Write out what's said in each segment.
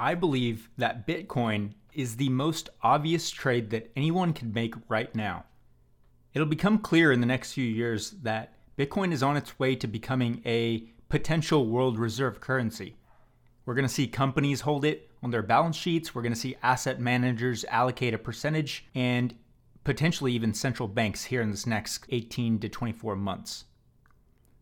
I believe that Bitcoin is the most obvious trade that anyone can make right now. It'll become clear in the next few years that Bitcoin is on its way to becoming a potential world reserve currency. We're going to see companies hold it on their balance sheets. We're going to see asset managers allocate a percentage and potentially even central banks here in this next 18 to 24 months.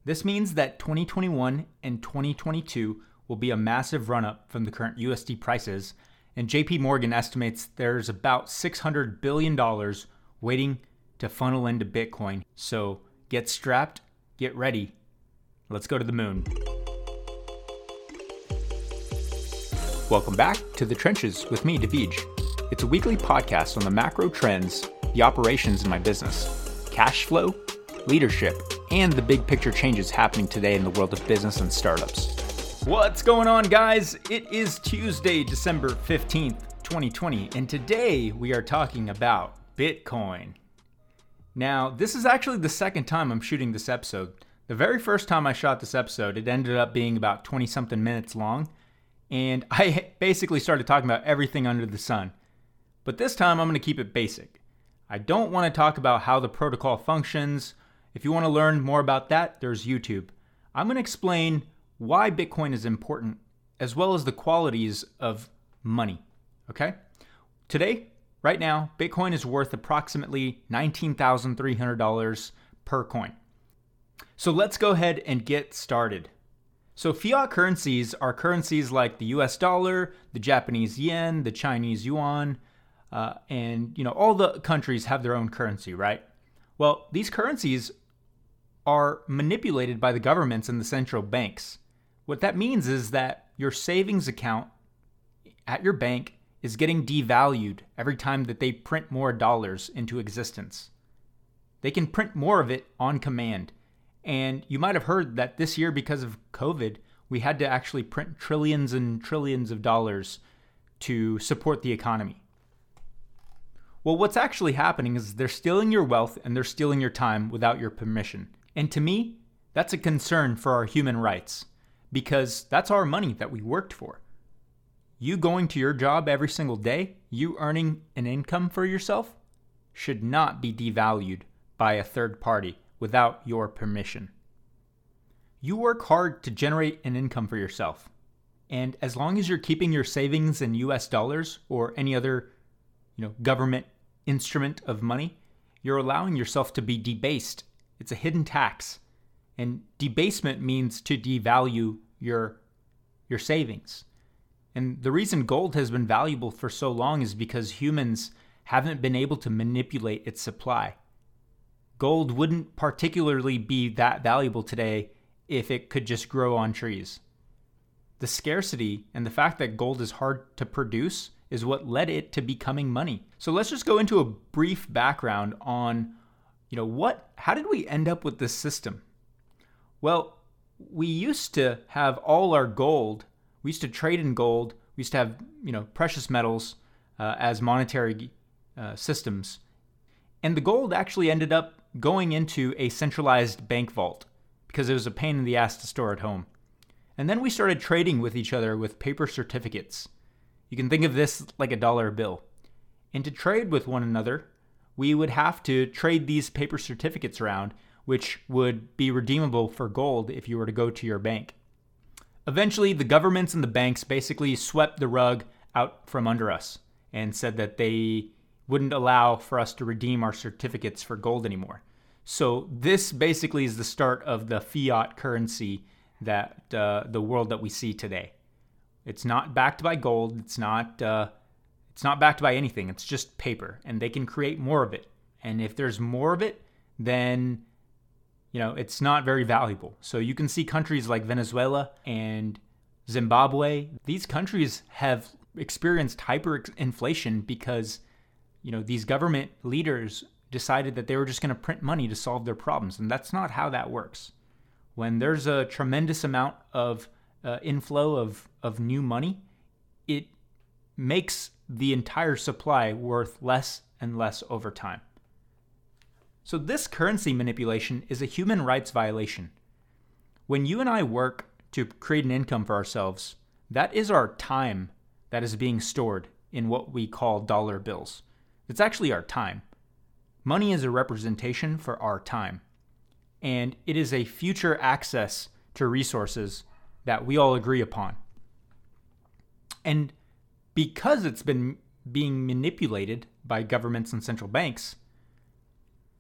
This means that 2021 and 2022 will be a massive run up from the current USD prices, and JP Morgan estimates there's about $600 billion waiting to funnel into Bitcoin. So get strapped, get ready. Let's go to the moon. Welcome back to The Trenches with me, David. It's a weekly podcast on the macro trends, the operations in my business, cash flow, leadership, and the big picture changes happening today in the world of business and startups. What's going on, guys? It is Tuesday, December 15th, 2020, and today we are talking about Bitcoin. Now, this is actually the second time I'm shooting this episode. The very first time I shot this episode, it ended up being about 20 something minutes long, and I basically started talking about everything under the sun. But this time I'm going to keep it basic. I don't want to talk about how the protocol functions if you want to learn more about that, there's YouTube. I'm going to explain why Bitcoin is important as well as the qualities of money. Okay? Today, right now, Bitcoin is worth approximately $19,300 per coin. So let's go ahead and get started. So, fiat currencies are currencies like the US dollar, the Japanese yen, the Chinese yuan, uh, and you know all the countries have their own currency, right? Well, these currencies are manipulated by the governments and the central banks. What that means is that your savings account at your bank is getting devalued every time that they print more dollars into existence. They can print more of it on command. And you might have heard that this year, because of COVID, we had to actually print trillions and trillions of dollars to support the economy. Well, what's actually happening is they're stealing your wealth and they're stealing your time without your permission. And to me, that's a concern for our human rights because that's our money that we worked for. You going to your job every single day, you earning an income for yourself, should not be devalued by a third party without your permission. You work hard to generate an income for yourself. And as long as you're keeping your savings in US dollars or any other, you know, government instrument of money, you're allowing yourself to be debased it's a hidden tax. And debasement means to devalue your your savings. And the reason gold has been valuable for so long is because humans haven't been able to manipulate its supply. Gold wouldn't particularly be that valuable today if it could just grow on trees. The scarcity and the fact that gold is hard to produce is what led it to becoming money. So let's just go into a brief background on you know, what how did we end up with this system? Well, we used to have all our gold. We used to trade in gold. We used to have, you know, precious metals uh, as monetary uh, systems. And the gold actually ended up going into a centralized bank vault because it was a pain in the ass to store at home. And then we started trading with each other with paper certificates. You can think of this like a dollar bill. And to trade with one another, we would have to trade these paper certificates around, which would be redeemable for gold if you were to go to your bank. Eventually, the governments and the banks basically swept the rug out from under us and said that they wouldn't allow for us to redeem our certificates for gold anymore. So, this basically is the start of the fiat currency that uh, the world that we see today. It's not backed by gold. It's not uh, it's not backed by anything, it's just paper, and they can create more of it. And if there's more of it, then you know, it's not very valuable. So you can see countries like Venezuela and Zimbabwe, these countries have experienced hyperinflation because you know, these government leaders decided that they were just going to print money to solve their problems, and that's not how that works. When there's a tremendous amount of uh, inflow of of new money, it makes the entire supply worth less and less over time. So, this currency manipulation is a human rights violation. When you and I work to create an income for ourselves, that is our time that is being stored in what we call dollar bills. It's actually our time. Money is a representation for our time, and it is a future access to resources that we all agree upon. And because it's been being manipulated by governments and central banks,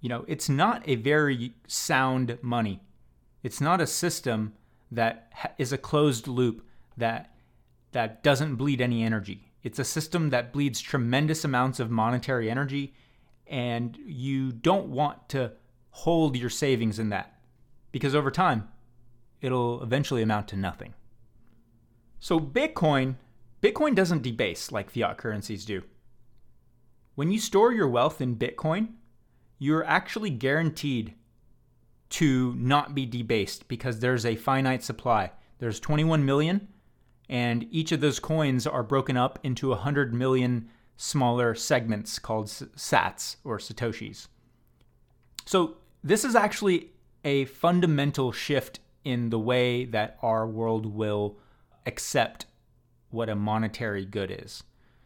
you know, it's not a very sound money. It's not a system that is a closed loop that that doesn't bleed any energy. It's a system that bleeds tremendous amounts of monetary energy and you don't want to hold your savings in that because over time it'll eventually amount to nothing. So Bitcoin Bitcoin doesn't debase like fiat currencies do. When you store your wealth in Bitcoin, you're actually guaranteed to not be debased because there's a finite supply. There's 21 million and each of those coins are broken up into 100 million smaller segments called sats or satoshis. So, this is actually a fundamental shift in the way that our world will accept what a monetary good is.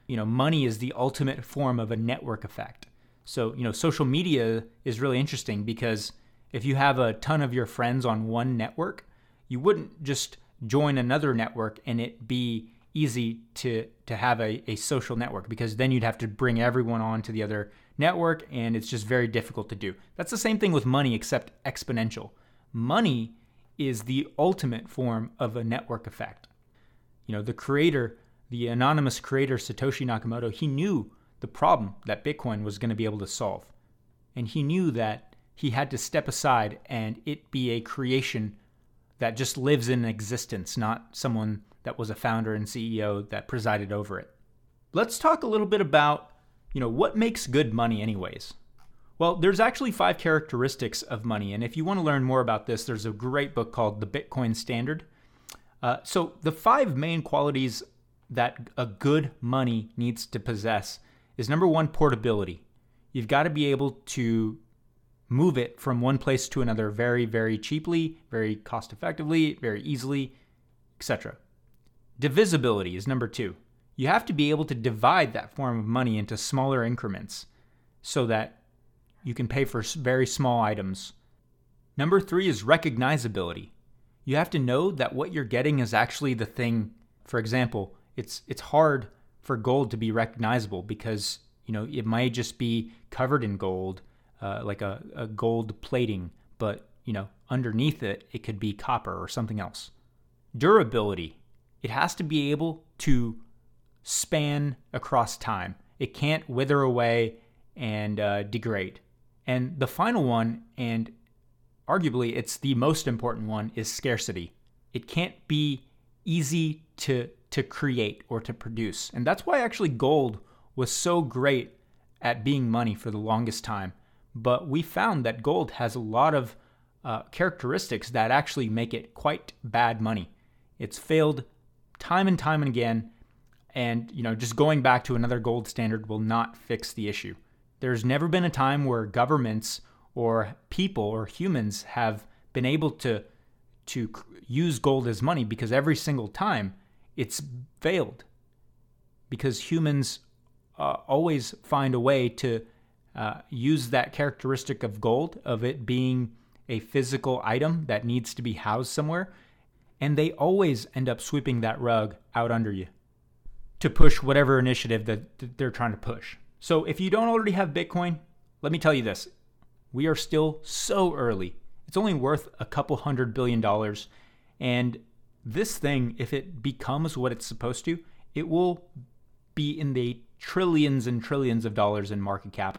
You know, money is the ultimate form of a network effect. So, you know, social media is really interesting because if you have a ton of your friends on one network, you wouldn't just join another network and it be easy to to have a, a social network because then you'd have to bring everyone on to the other network and it's just very difficult to do. That's the same thing with money except exponential. Money is the ultimate form of a network effect. You know, the creator, the anonymous creator Satoshi Nakamoto, he knew the problem that Bitcoin was going to be able to solve. And he knew that he had to step aside and it be a creation that just lives in existence, not someone that was a founder and CEO that presided over it. Let's talk a little bit about, you know, what makes good money anyways. Well, there's actually five characteristics of money, and if you want to learn more about this, there's a great book called The Bitcoin Standard. Uh, so the five main qualities that a good money needs to possess is number one, portability. You've got to be able to move it from one place to another very, very cheaply, very cost effectively, very easily, etc. Divisibility is number two. You have to be able to divide that form of money into smaller increments so that you can pay for very small items. Number three is recognizability. You have to know that what you're getting is actually the thing. For example, it's it's hard for gold to be recognizable because you know it might just be covered in gold uh, like a, a gold plating, but you know underneath it it could be copper or something else. Durability, it has to be able to span across time. It can't wither away and uh, degrade. And the final one, and arguably it's the most important one, is scarcity. It can't be easy to to create or to produce. And that's why actually gold was so great at being money for the longest time but we found that gold has a lot of uh, characteristics that actually make it quite bad money. It's failed time and time and again, and you know, just going back to another gold standard will not fix the issue. There's never been a time where governments or people or humans have been able to to use gold as money because every single time it's failed because humans uh, always find a way to uh, use that characteristic of gold, of it being a physical item that needs to be housed somewhere, and they always end up sweeping that rug out under you to push whatever initiative that they're trying to push. So if you don't already have Bitcoin, let me tell you this we are still so early. It's only worth a couple hundred billion dollars. And this thing, if it becomes what it's supposed to, it will be in the trillions and trillions of dollars in market cap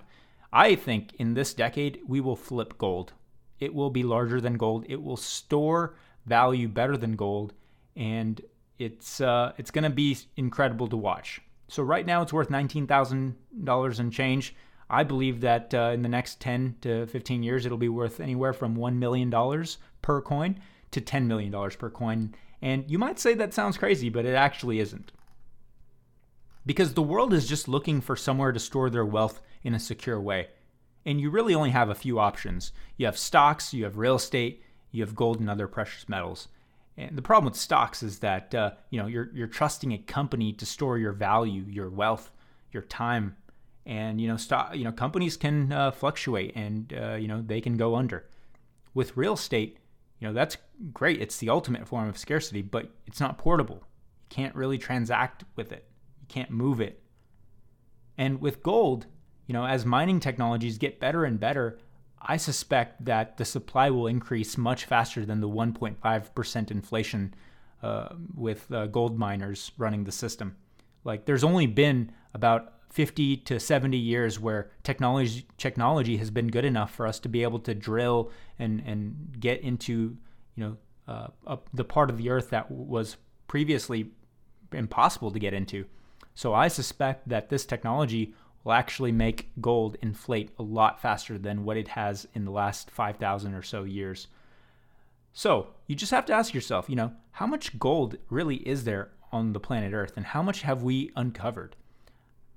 I think in this decade, we will flip gold. It will be larger than gold. It will store value better than gold. And it's, uh, it's going to be incredible to watch. So right now, it's worth $19,000 and change. I believe that uh, in the next 10 to 15 years, it'll be worth anywhere from $1 million per coin to $10 million per coin. And you might say that sounds crazy, but it actually isn't. Because the world is just looking for somewhere to store their wealth in a secure way. And you really only have a few options. You have stocks, you have real estate, you have gold and other precious metals. And the problem with stocks is that uh, you know you're you're trusting a company to store your value, your wealth, your time, and you know stock you know companies can uh, fluctuate and uh, you know they can go under. With real estate, you know that's great. It's the ultimate form of scarcity, but it's not portable. You can't really transact with it. You can't move it. And with gold, you know, as mining technologies get better and better, I suspect that the supply will increase much faster than the 1.5% inflation uh, with uh, gold miners running the system. Like, there's only been about 50 to 70 years where technology technology has been good enough for us to be able to drill and and get into you know uh, the part of the earth that was previously impossible to get into. So I suspect that this technology will actually make gold inflate a lot faster than what it has in the last 5,000 or so years. So you just have to ask yourself, you know, how much gold really is there on the planet Earth and how much have we uncovered?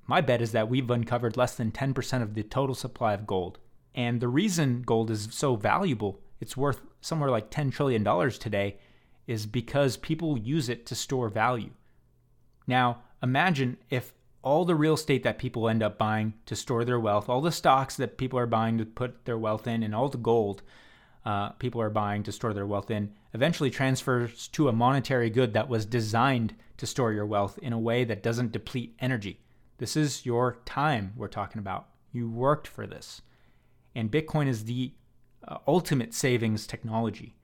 My bet is that we've uncovered less than 10% of the total supply of gold. And the reason gold is so valuable, it's worth somewhere like $10 trillion today, is because people use it to store value. Now, imagine if all the real estate that people end up buying to store their wealth, all the stocks that people are buying to put their wealth in, and all the gold uh, people are buying to store their wealth in eventually transfers to a monetary good that was designed to store your wealth in a way that doesn't deplete energy. This is your time we're talking about. You worked for this. And Bitcoin is the uh, ultimate savings technology.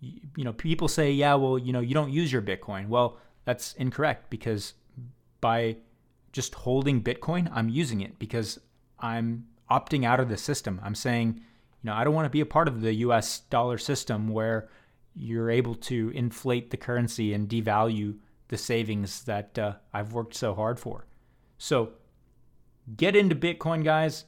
You, you know, people say, yeah, well, you know, you don't use your Bitcoin. Well, that's incorrect because by just holding Bitcoin, I'm using it because I'm opting out of the system. I'm saying, you know, I don't want to be a part of the US dollar system where you're able to inflate the currency and devalue the savings that uh, I've worked so hard for. So get into Bitcoin, guys.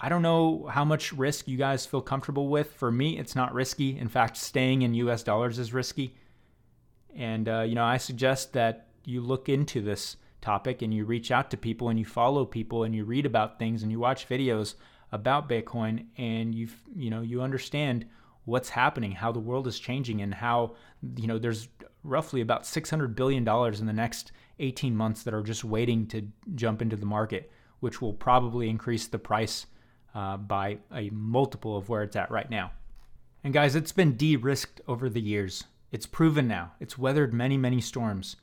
I don't know how much risk you guys feel comfortable with. For me, it's not risky. In fact, staying in US dollars is risky. And, uh, you know, I suggest that you look into this topic and you reach out to people and you follow people and you read about things and you watch videos about Bitcoin and you you know you understand what's happening, how the world is changing and how you know there's roughly about 600 billion dollars in the next 18 months that are just waiting to jump into the market, which will probably increase the price uh, by a multiple of where it's at right now. And guys, it's been de-risked over the years. It's proven now. It's weathered many, many storms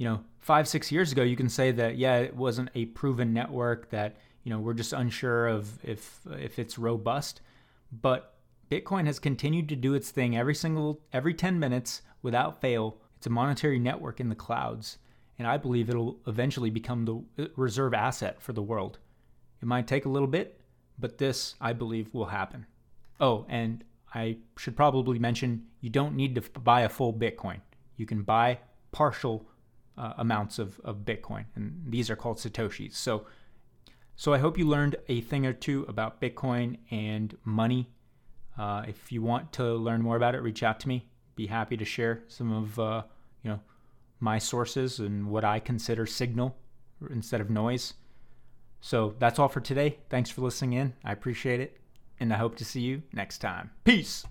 you know, five, six years ago, you can say that, yeah, it wasn't a proven network that, you know, we're just unsure of if, if it's robust. But Bitcoin has continued to do its thing every single, every 10 minutes without fail. It's a monetary network in the clouds. And I believe it'll eventually become the reserve asset for the world. It might take a little bit, but this, I believe, will happen. Oh, and I should probably mention you don't need to buy a full Bitcoin. You can buy partial uh, amounts of, of Bitcoin, and these are called Satoshis. So, so I hope you learned a thing or two about Bitcoin and money. Uh, if you want to learn more about it, reach out to me. Be happy to share some of uh, you know my sources and what I consider signal instead of noise. So that's all for today. Thanks for listening in. I appreciate it, and I hope to see you next time. Peace.